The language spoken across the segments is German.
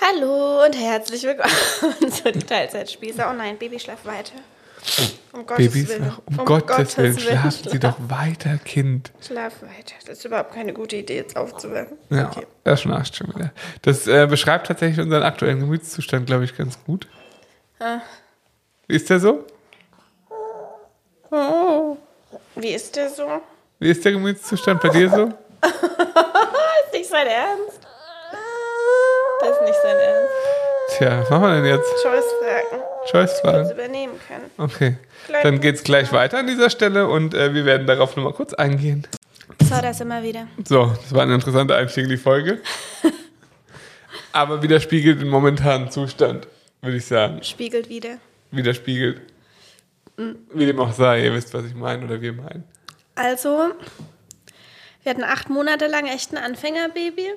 Hallo und herzlich willkommen zu die Teilzeitspieße. Oh nein, Baby schlaf weiter. Um Gottes Babys, Willen. Um, um Gottes, Gottes Willen, schlafen schlaf. Sie doch weiter, Kind. Schlaf weiter. Das ist überhaupt keine gute Idee, jetzt aufzuwachen. Ja, okay. das schnarcht schon wieder. Das äh, beschreibt tatsächlich unseren aktuellen Gemütszustand, glaube ich, ganz gut. Ah. Wie ist der so? Oh. Wie ist der so? Wie ist der Gemütszustand bei dir so? ist nicht sein Ernst. Das ist nicht sein Ernst. Tja, was machen wir denn jetzt? Choice-Fragen. Choice-Fragen. übernehmen können. Okay. Gleich Dann geht's gleich weiter an dieser Stelle und äh, wir werden darauf nochmal kurz eingehen. So, das immer wieder. So, das war ein interessanter Einstieg in die Folge. Aber widerspiegelt den momentanen Zustand, würde ich sagen. Spiegelt wieder. Widerspiegelt. Mhm. Wie dem auch sei, ihr wisst, was ich meine oder wir meinen. Also, wir hatten acht Monate lang echt ein Anfängerbaby.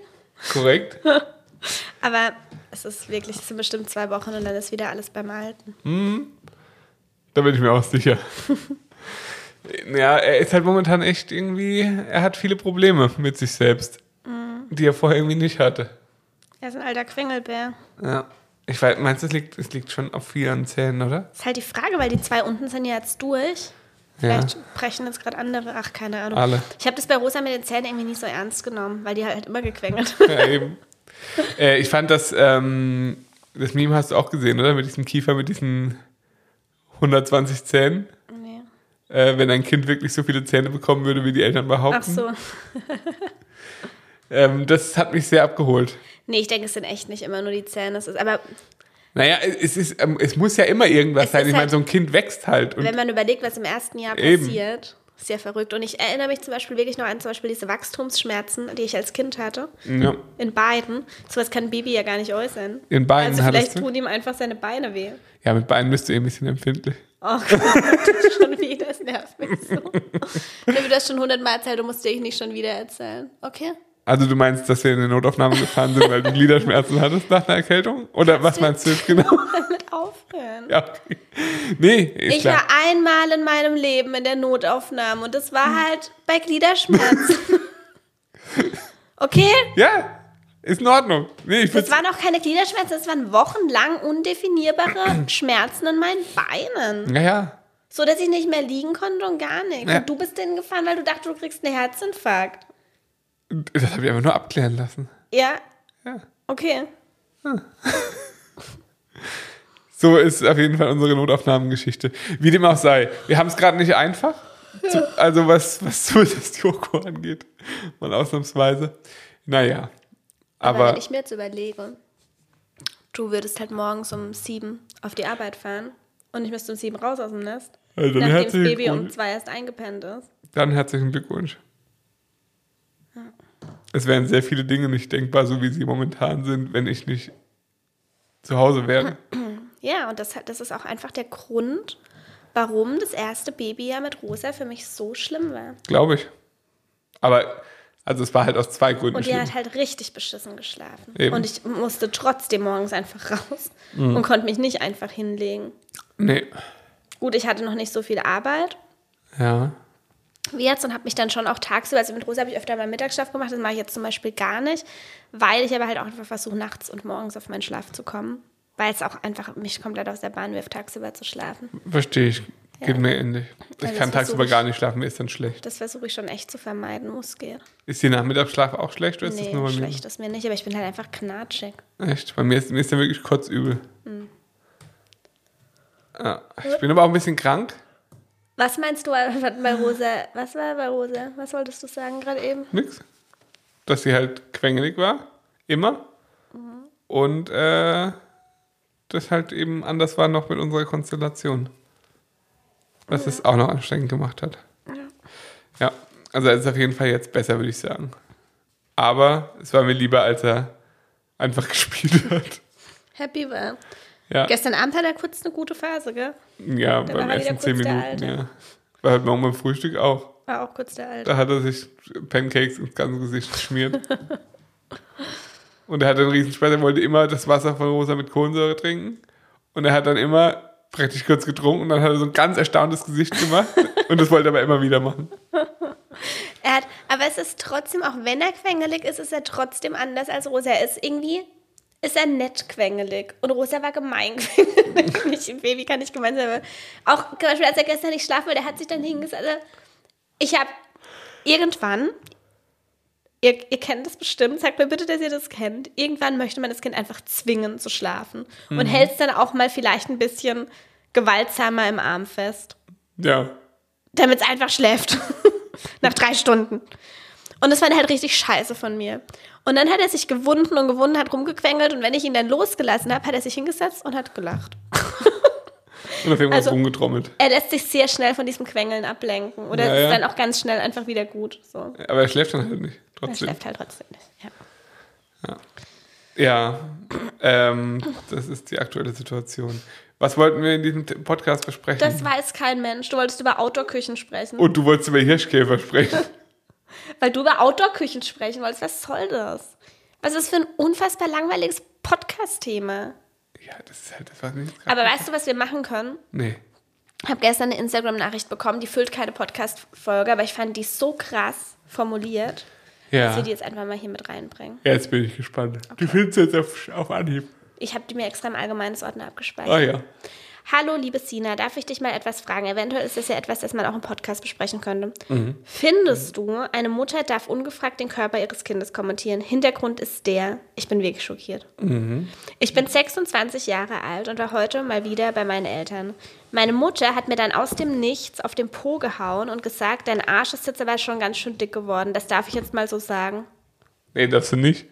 Korrekt. Aber es ist wirklich, es sind bestimmt zwei Wochen und dann ist wieder alles beim Alten. Mhm. Da bin ich mir auch sicher. ja, er ist halt momentan echt irgendwie, er hat viele Probleme mit sich selbst, mhm. die er vorher irgendwie nicht hatte. Er ist ein alter Quengelbär. Ja. Ich weiß, meinst du, es liegt, es liegt schon auf vielen Zähnen, oder? Das ist halt die Frage, weil die zwei unten sind ja jetzt durch. Vielleicht ja. brechen jetzt gerade andere, ach, keine Ahnung. Alle. Ich habe das bei Rosa mit den Zähnen irgendwie nicht so ernst genommen, weil die halt immer gequengelt. Ja, eben. äh, ich fand das, ähm, das Meme hast du auch gesehen, oder? Mit diesem Kiefer, mit diesen 120 Zähnen. Nee. Äh, wenn ein Kind wirklich so viele Zähne bekommen würde, wie die Eltern behaupten. Ach so. ähm, das hat mich sehr abgeholt. Nee, ich denke, es sind echt nicht immer nur die Zähne. Es ist, aber naja, es, ist, ähm, es muss ja immer irgendwas es sein. Ich halt, meine, so ein Kind wächst halt. wenn man überlegt, was im ersten Jahr eben. passiert, sehr verrückt. Und ich erinnere mich zum Beispiel wirklich noch an zum Beispiel diese Wachstumsschmerzen, die ich als Kind hatte. Ja. In beiden. So was kann ein Baby ja gar nicht äußern. In beiden Also vielleicht tun ihm einfach seine Beine weh. Ja, mit Beinen bist du eh ein bisschen empfindlich. Oh Gott, das schon wieder, das nervt mich so. Wenn du das schon hundertmal erzählt, du musst dir nicht schon wieder erzählen. Okay? Also du meinst, dass wir in eine Notaufnahme gefahren sind, weil du Gliederschmerzen hattest nach einer Erkältung? Oder was meinst du jetzt genau? Damit aufhören. Ja, okay. Nee, ist Ich klar. war einmal in meinem Leben in der Notaufnahme und das war halt bei Gliederschmerzen. Okay? Ja, ist in Ordnung. Nee, ich das waren auch keine Gliederschmerzen, das waren wochenlang undefinierbare Schmerzen in meinen Beinen. Naja. So, dass ich nicht mehr liegen konnte und gar nichts. Ja. Und du bist hingefahren, weil du dachtest, du kriegst einen Herzinfarkt. Das habe ich einfach nur abklären lassen. Ja? Ja. Okay. Ah. So ist auf jeden Fall unsere Notaufnahmengeschichte. Wie dem auch sei. Wir haben es gerade nicht einfach. Zu, also was, was das Joko angeht. Mal ausnahmsweise. Naja. Aber, aber wenn ich mir jetzt überlege, du würdest halt morgens um sieben auf die Arbeit fahren und ich müsste um sieben raus aus dem Nest, also nachdem das Baby um zwei erst eingepennt ist. Dann herzlichen Glückwunsch. Es wären sehr viele Dinge nicht denkbar, so wie sie momentan sind, wenn ich nicht zu Hause wäre. Ja, und das, das ist auch einfach der Grund, warum das erste Babyjahr mit Rosa für mich so schlimm war. Glaube ich. Aber also es war halt aus zwei Gründen. Und die hat halt richtig beschissen geschlafen. Eben. Und ich musste trotzdem morgens einfach raus mhm. und konnte mich nicht einfach hinlegen. Nee. Gut, ich hatte noch nicht so viel Arbeit. Ja wie jetzt und habe mich dann schon auch tagsüber, also mit Rosa habe ich öfter mal Mittagsschlaf gemacht, das mache ich jetzt zum Beispiel gar nicht, weil ich aber halt auch einfach versuche, nachts und morgens auf meinen Schlaf zu kommen. Weil es auch einfach mich komplett aus der Bahn wirft, tagsüber zu schlafen. Verstehe ich. Geht ja. mir ähnlich. Ich also kann tagsüber gar nicht schlafen, mir ist dann schlecht. Das versuche ich schon echt zu vermeiden, es geht. Ist die Nachmittagsschlaf auch schlecht oder ist nee, das nur bei mir? schlecht ist mir nicht, aber ich bin halt einfach knatschig. Echt? Bei mir ist, mir ist ja wirklich kotzübel. Hm. Ja. Ich bin aber auch ein bisschen krank. Was meinst du bei Rosa? Was war bei Rosa? Was wolltest du sagen gerade eben? Nix. Dass sie halt quengelig war. Immer. Mhm. Und äh, das halt eben anders war noch mit unserer Konstellation. Was mhm. es auch noch anstrengend gemacht hat. Ja. Ja, also er ist auf jeden Fall jetzt besser, würde ich sagen. Aber es war mir lieber, als er einfach gespielt hat. Happy war. Ja. Gestern Abend hat er kurz eine gute Phase, gell? Ja, da beim Essen zehn Minuten, ja. War halt morgen beim Frühstück auch. War auch kurz der Alte. Da hat er sich Pancakes ins ganze Gesicht geschmiert. und er hat einen Riesenspaß, er wollte immer das Wasser von Rosa mit Kohlensäure trinken. Und er hat dann immer praktisch kurz getrunken und dann hat er so ein ganz erstauntes Gesicht gemacht. und das wollte er aber immer wieder machen. Er hat, aber es ist trotzdem, auch wenn er quengelig ist, ist er trotzdem anders als Rosa. Er ist irgendwie ist er nett quengelig und Rosa war gemein quengelig. Nicht, Baby kann nicht gemein sein. Auch zum Beispiel, als er gestern nicht schlafen wollte, der hat sich dann hingesetzt. Also, ich habe irgendwann, ihr, ihr kennt das bestimmt, sagt mir bitte, dass ihr das kennt, irgendwann möchte man das Kind einfach zwingen zu schlafen und hält es dann auch mal vielleicht ein bisschen gewaltsamer im Arm fest Ja. damit es einfach schläft. Nach drei Stunden. Und das war dann halt richtig scheiße von mir. Und dann hat er sich gewunden und gewunden, hat rumgequengelt und wenn ich ihn dann losgelassen habe, hat er sich hingesetzt und hat gelacht. Und auf irgendwas Also- rumgetrommelt. Er lässt sich sehr schnell von diesem Quengeln ablenken. Oder Ja, es ist ja. dann auch ganz schnell einfach wieder gut. So. Aber er schläft dann halt nicht. Er Trotzdem. schläft halt trotzdem nicht. Ja. Ja, ähm, das ist die aktuelle Situation. Was wollten wir in diesem Podcast besprechen? Das weiß kein Mensch. Du wolltest über Outdoor-Küchen sprechen. Und du wolltest über Hirschkäfer sprechen. Weil du über Outdoor-Küchen sprechen wolltest. Was soll das? Was ist das für ein unfassbar langweiliges Podcast-Thema? ja, das ist halt das, was mich jetzt. Aber weißt du, was wir machen können? Nee. Ich habe gestern eine Instagram-Nachricht bekommen, die füllt keine Podcast-Folge, aber ich fand die so krass formuliert, dass Ja. wir die jetzt einfach mal hier mit reinbringen. Jetzt bin ich gespannt. Du findest jetzt auf, auf Anhieb. Ich habe die mir extra im allgemeines Ordner abgespeichert. Ah ja. Hallo, liebe Sina, darf ich dich mal etwas fragen? Eventuell ist das ja etwas, das man auch im Podcast besprechen könnte. Mhm. Findest du, eine Mutter darf ungefragt den Körper ihres Kindes kommentieren? Hintergrund ist der, ich bin wirklich schockiert. Mhm. Ich bin 26 Jahre alt und war heute mal wieder bei meinen Eltern. Meine Mutter hat mir dann aus dem Nichts auf den Po gehauen und gesagt, dein Arsch ist jetzt aber schon ganz schön dick geworden. Das darf ich jetzt mal so sagen. Nee, darfst du nicht.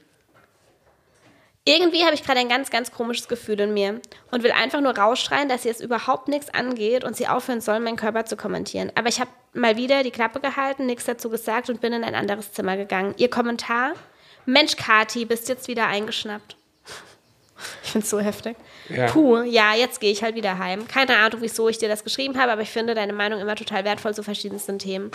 Irgendwie habe ich gerade ein ganz, ganz komisches Gefühl in mir und will einfach nur rausschreien, dass ihr es überhaupt nichts angeht und sie aufhören sollen, meinen Körper zu kommentieren. Aber ich habe mal wieder die Klappe gehalten, nichts dazu gesagt und bin in ein anderes Zimmer gegangen. Ihr Kommentar? Mensch, Kati, bist jetzt wieder eingeschnappt. Ich finde es so heftig. Ja. Puh, ja, jetzt gehe ich halt wieder heim. Keine Ahnung, wieso ich dir das geschrieben habe, aber ich finde deine Meinung immer total wertvoll zu verschiedensten Themen.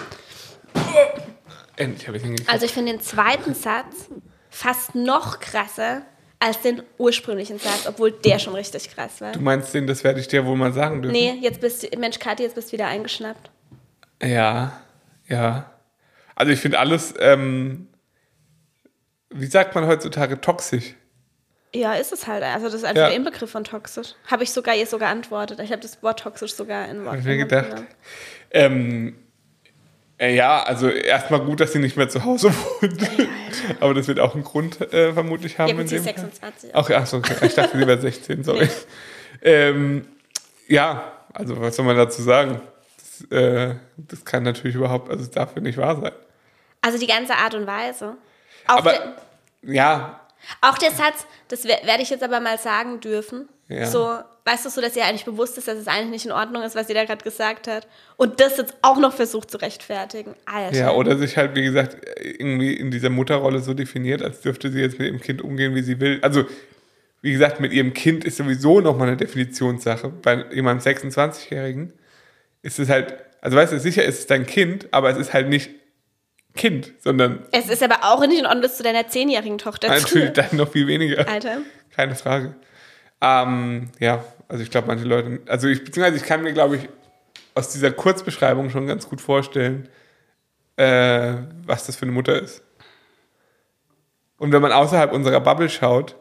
Endlich habe ich ihn gekriegt. Also ich finde den zweiten Satz fast noch krasser als den ursprünglichen Satz, obwohl der schon richtig krass war. du meinst den, das werde ich dir wohl mal sagen dürfen? Nee, jetzt bist du, Mensch, Kathi, jetzt bist du wieder eingeschnappt. Ja, ja. Also ich finde alles, ähm, wie sagt man heutzutage, toxisch. Ja, ist es halt. Also das ist einfach Ja. der Inbegriff von toxisch. Habe ich sogar ihr so geantwortet. Ich habe das Wort toxisch sogar in Wort. Habe ich mir gedacht. Ähm, äh, ja, also erstmal gut, dass sie nicht mehr zu Hause wohnt. Aber das wird auch einen Grund äh, vermutlich haben. Ja, in sie dem Fall. 26. Ach, ach so, okay. ich dachte, sie wäre 16, sorry. ähm, ja, also was soll man dazu sagen? Das, äh, das kann natürlich überhaupt, also es darf ja nicht wahr sein. Also die ganze Art und Weise. Auch, Aber der, ja, auch der Satz, das wer- werde ich jetzt aber mal sagen dürfen. Ja. So, weißt du, so, dass ihr eigentlich bewusst ist, dass es eigentlich nicht in Ordnung ist, was sie da gerade gesagt hat. Und das jetzt auch noch versucht zu rechtfertigen. Alter. ja, oder sich halt, wie gesagt, irgendwie in dieser Mutterrolle so definiert, als dürfte sie jetzt mit ihrem Kind umgehen, wie sie will. Also, wie gesagt, mit ihrem Kind ist sowieso nochmal eine Definitionssache. Bei jemandem 26-Jährigen ist es halt, also weißt du, sicher ist es dein Kind, aber es ist halt nicht Kind, sondern Es ist aber auch nicht in Ordnung, dass du deiner zehnjährigen Tochter natürlich dann noch viel weniger. Alter. Keine Frage. Ähm, ja, also ich glaube, manche Leute, also ich, beziehungsweise ich kann mir, glaube ich, aus dieser Kurzbeschreibung schon ganz gut vorstellen, äh, was das für eine Mutter ist. Und wenn man außerhalb unserer Bubble schaut,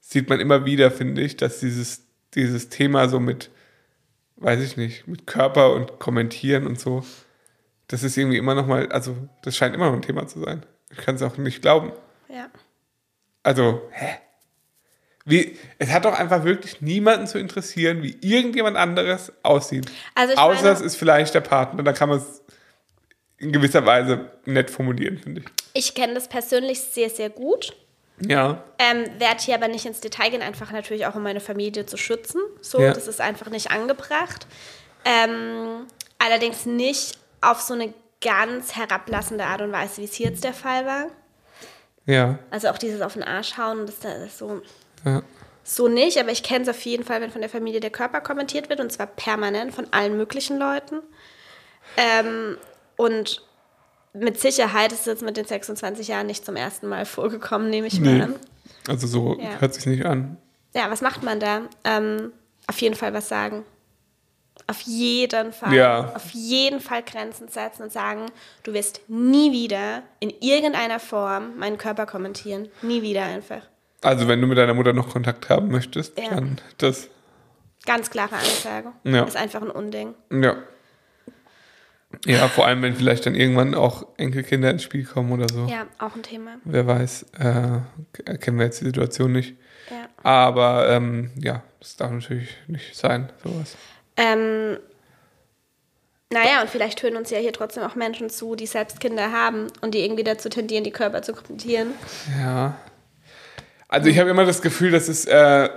sieht man immer wieder, finde ich, dass dieses, dieses Thema so mit, weiß ich nicht, mit Körper und Kommentieren und so, das ist irgendwie immer noch mal, also das scheint immer noch ein Thema zu sein. Ich kann es auch nicht glauben. Ja. Also, hä? Wie, es hat doch einfach wirklich niemanden zu interessieren, wie irgendjemand anderes aussieht. Also Außer meine- es ist vielleicht der Partner, da kann man es in gewisser Weise nett formulieren, finde ich. Ich kenne das persönlich sehr, sehr gut. Ja. Ähm, werde hier aber nicht ins Detail gehen, einfach natürlich auch um meine Familie zu schützen. So, Ja. das ist einfach nicht angebracht. Ähm, allerdings nicht auf so eine ganz herablassende Art und Weise, wie es hier jetzt der Fall war. Ja. Also auch dieses auf den Arsch hauen, das, das ist so, ja. so nicht. Aber ich kenne es auf jeden Fall, wenn von der Familie der Körper kommentiert wird und zwar permanent von allen möglichen Leuten. Ähm, und mit Sicherheit ist es jetzt mit den 26 Jahren nicht zum ersten Mal vorgekommen, nehme ich Nee. mal an. Also so Ja. hört sich nicht an. Ja, was macht man da? Ähm, auf jeden Fall was sagen. Auf jeden Fall. Ja. Auf jeden Fall Grenzen setzen und sagen, du wirst nie wieder in irgendeiner Form meinen Körper kommentieren. Nie wieder einfach. Also wenn du mit deiner Mutter noch Kontakt haben möchtest, Ja. dann das. Ganz klare Ansage. Ja. Ist einfach ein Unding. Ja. Ja, vor allem, wenn vielleicht dann irgendwann auch Enkelkinder ins Spiel kommen oder so. Ja, auch ein Thema. Wer weiß, äh, kennen wir jetzt die Situation nicht. Ja. Aber ähm, ja, das darf natürlich nicht sein, sowas. Ähm, naja, und vielleicht hören uns ja hier trotzdem auch Menschen zu, die selbst Kinder haben und die irgendwie dazu tendieren, die Körper zu kommentieren. Ja. Also ich habe immer das Gefühl, dass es äh,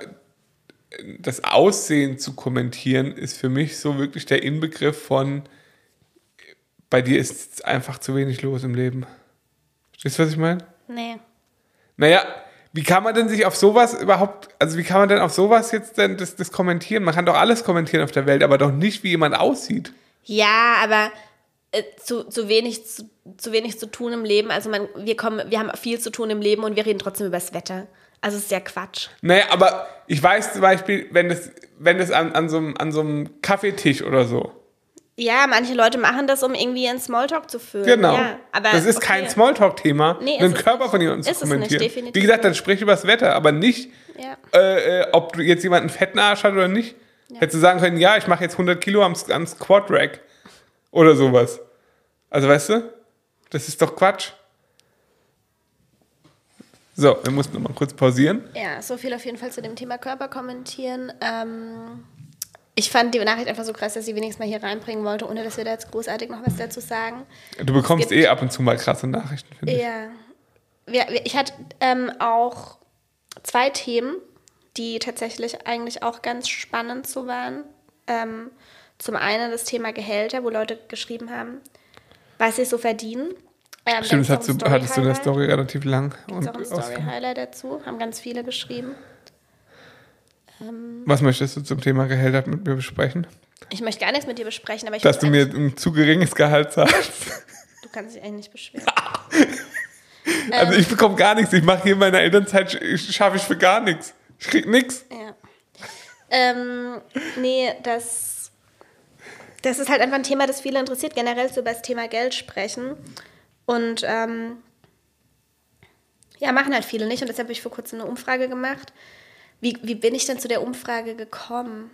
das Aussehen zu kommentieren ist für mich so wirklich der Inbegriff von bei dir ist einfach zu wenig los im Leben. Verstehst du, was ich meine? Nee. Naja, wie kann man denn sich auf sowas überhaupt, also wie kann man denn auf sowas jetzt denn das, das kommentieren? Man kann doch alles kommentieren auf der Welt, aber doch nicht, wie jemand aussieht. Ja, aber äh, zu, zu, wenig, zu, zu wenig zu tun im Leben. Also man, wir, kommen, wir haben viel zu tun im Leben und wir reden trotzdem über das Wetter. Also ist ja Quatsch. Naja, aber ich weiß zum Beispiel, wenn das, wenn das an, an, so einem, an so einem Kaffeetisch oder so. Ja, manche Leute machen das, um irgendwie einen Smalltalk zu führen. Genau. Ja, aber das ist okay. kein Smalltalk-Thema, Nee, einen Körper nicht. von jemandem zu Ist es nicht, kommentieren. definitiv Wie gesagt, dann sprich über das Wetter, aber nicht, Ja. äh, äh, ob du jetzt jemanden fetten Arsch hat oder nicht. Hättest du sagen können, ja, ich mache jetzt 100 Kilo am, am Squat-Rack oder sowas. Also weißt du, das ist doch Quatsch. So, wir mussten noch mal kurz pausieren. Ja, so viel auf jeden Fall zu dem Thema Körper kommentieren. Ähm, ich fand die Nachricht einfach so krass, dass sie wenigstens mal hier reinbringen wollte, ohne dass wir da jetzt großartig noch was dazu sagen. Du bekommst eh ab und zu mal krasse Nachrichten, finde ich. Ja. Wir, wir, ich hatte ähm, auch zwei Themen, die tatsächlich eigentlich auch ganz spannend so waren. Ähm, zum einen das Thema Gehälter, wo Leute geschrieben haben, was sie so verdienen. Ähm, Stimmt, da das ein hattest du in der. Story relativ lang. Gibt's auch ein. Story-Highlight dazu, haben ganz viele geschrieben. Was möchtest du zum Thema Gehälter mit mir besprechen? Ich möchte gar nichts mit dir besprechen, aber ich Dass du mir ein zu geringes Gehalt zahlst. du kannst dich eigentlich nicht beschweren. Also Ähm. ich bekomme gar nichts. Ich mache hier in meiner Elternzeit, sch- schaffe ich für gar nichts. Ich krieg nichts. Ja. Ähm, nee, das, das ist halt einfach ein Thema, das viele interessiert, generell so über das Thema Geld sprechen. Und ähm, ja, machen halt viele nicht. Und deshalb habe ich vor kurzem eine Umfrage gemacht. Wie, wie bin ich denn zu der Umfrage gekommen?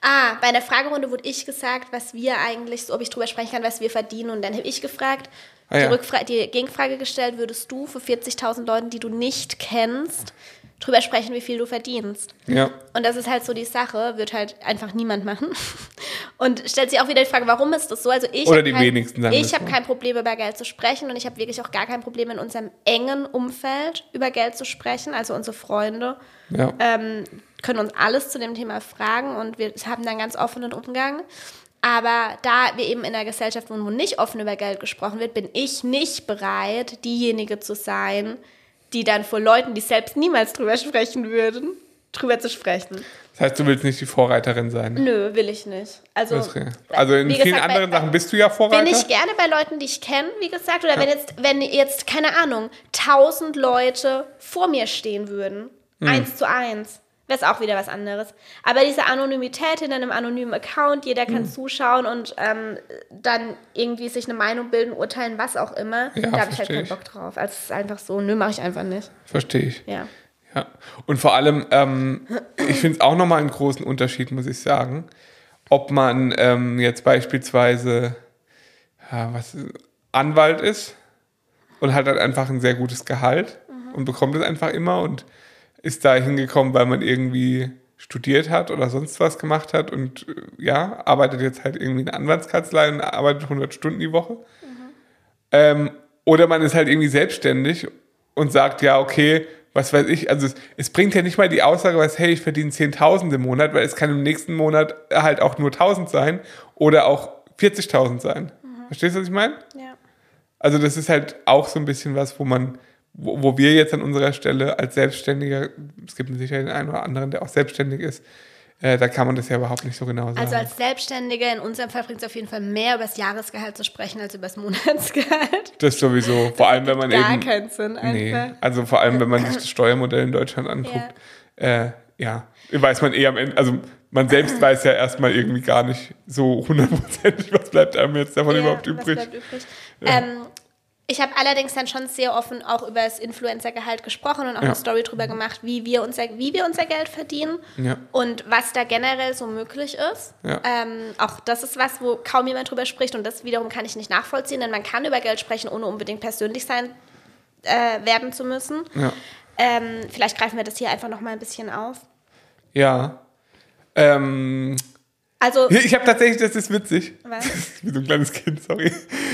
Ah, bei einer Fragerunde wurde ich gesagt, was wir eigentlich, so ob ich drüber sprechen kann, was wir verdienen. Und dann habe ich gefragt, Ah, die, ja. Rückfra die Gegenfrage gestellt, würdest du für 40.000 Leuten, die du nicht kennst, drüber sprechen, wie viel du verdienst? Ja. Und das ist halt so die Sache, wird halt einfach niemand machen. Und stellt sich auch wieder die Frage, warum ist das so? Also ich Oder die kein, wenigsten, sagen Ich habe kein Problem, über Geld zu sprechen und ich habe wirklich auch gar kein Problem, in unserem engen Umfeld über Geld zu sprechen, also unsere Freunde Ja. ähm, können uns alles zu dem Thema fragen und wir haben dann ganz offenen Umgang. Aber da wir eben in einer Gesellschaft wohnen, wo nicht offen über Geld gesprochen wird, bin ich nicht bereit, diejenige zu sein, die dann vor Leuten, die selbst niemals drüber sprechen würden, drüber zu sprechen. Das heißt, du willst nicht die Vorreiterin sein. Nö, will ich nicht. Also, okay. Also in vielen gesagt, anderen bei- Sachen bist du ja Vorreiter. bin ich gerne bei Leuten, die ich kenne, wie gesagt, oder wenn jetzt, wenn jetzt, keine Ahnung, tausend Leute vor mir stehen würden, Hm. eins zu eins, wäre es auch wieder was anderes. Aber diese Anonymität hinter einem anonymen Account, jeder kann zuschauen und ähm, dann irgendwie sich eine Meinung bilden, urteilen, was auch immer, Ja, da habe ich halt keinen ich. Bock drauf. Also es ist einfach so, nö, mache ich einfach nicht. Verstehe ich. Ja. Ja. Und vor allem, ähm, ich finde es auch nochmal einen großen Unterschied, muss ich sagen, ob man ähm, jetzt beispielsweise ja, was, Anwalt ist und hat halt einfach ein sehr gutes Gehalt und bekommt es einfach immer und ist da hingekommen, weil man irgendwie studiert hat oder sonst was gemacht hat und äh, ja, arbeitet jetzt halt irgendwie in einer Anwaltskanzlei und arbeitet 100 Stunden die Woche. Ähm, oder man ist halt irgendwie selbstständig und sagt, ja, okay, was weiß ich, also es, es bringt ja nicht mal die Aussage, was, hey, ich verdiene 10.000 im Monat, weil es kann im nächsten Monat halt auch nur 1.000 sein oder auch 40.000 sein. Verstehst du, was ich meine? Ja. Also das ist halt auch so ein bisschen was, wo man, wo, wo wir jetzt an unserer Stelle als Selbstständiger, es gibt sicher den einen oder anderen, der auch selbstständig ist, äh, da kann man das ja überhaupt nicht so genau sagen. Also als Selbstständiger in unserem Fall bringt es auf jeden Fall mehr über das Jahresgehalt zu sprechen als über das Monatsgehalt. das sowieso, vor allem wenn man Gar eben... keinen Sinn einfach. Nee, also vor allem, wenn man sich das Steuermodell in Deutschland anguckt, ja, äh, ja weiß man eh am Ende, also man selbst weiß ja erstmal irgendwie gar nicht so hundertprozentig, was bleibt einem jetzt davon Ja, überhaupt was übrig. bleibt übrig? Ähm, Ich habe allerdings dann schon sehr offen auch über das Influencer-Gehalt gesprochen und auch Ja. eine Story drüber gemacht, wie wir, unser, wie wir unser Geld verdienen Ja. und was da generell so möglich ist. Ja. Ähm, auch das ist was, wo kaum jemand drüber spricht und das wiederum kann ich nicht nachvollziehen, denn man kann über Geld sprechen, ohne unbedingt persönlich sein äh, werden zu müssen. Ähm, vielleicht greifen wir das hier einfach noch mal ein bisschen auf. Ja. Ähm, Also, ich habe tatsächlich, das ist witzig. Was? Wie so ein kleines Kind, sorry.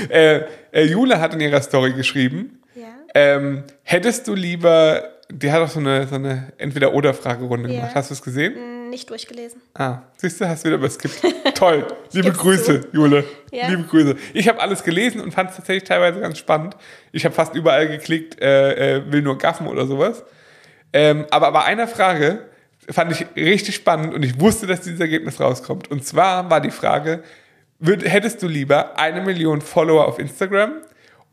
Äh, äh, Jule hat in ihrer Story geschrieben, ja. ähm, hättest du lieber, die hat auch so eine, so eine Entweder-Oder-Fragerunde Ja. gemacht. Hast du es gesehen? Nicht durchgelesen. Ah, siehst du, hast wieder überskippt. Toll. Liebe Grüße, Jule. Ja. Liebe Grüße. Ich habe alles gelesen und fand es tatsächlich teilweise ganz spannend. Ich habe fast überall geklickt, äh, äh, will nur gaffen oder sowas. Ähm, aber bei einer Frage fand ich richtig spannend und ich wusste, dass dieses Ergebnis rauskommt. Und zwar war die Frage, würd, hättest du lieber eine Million Follower auf Instagram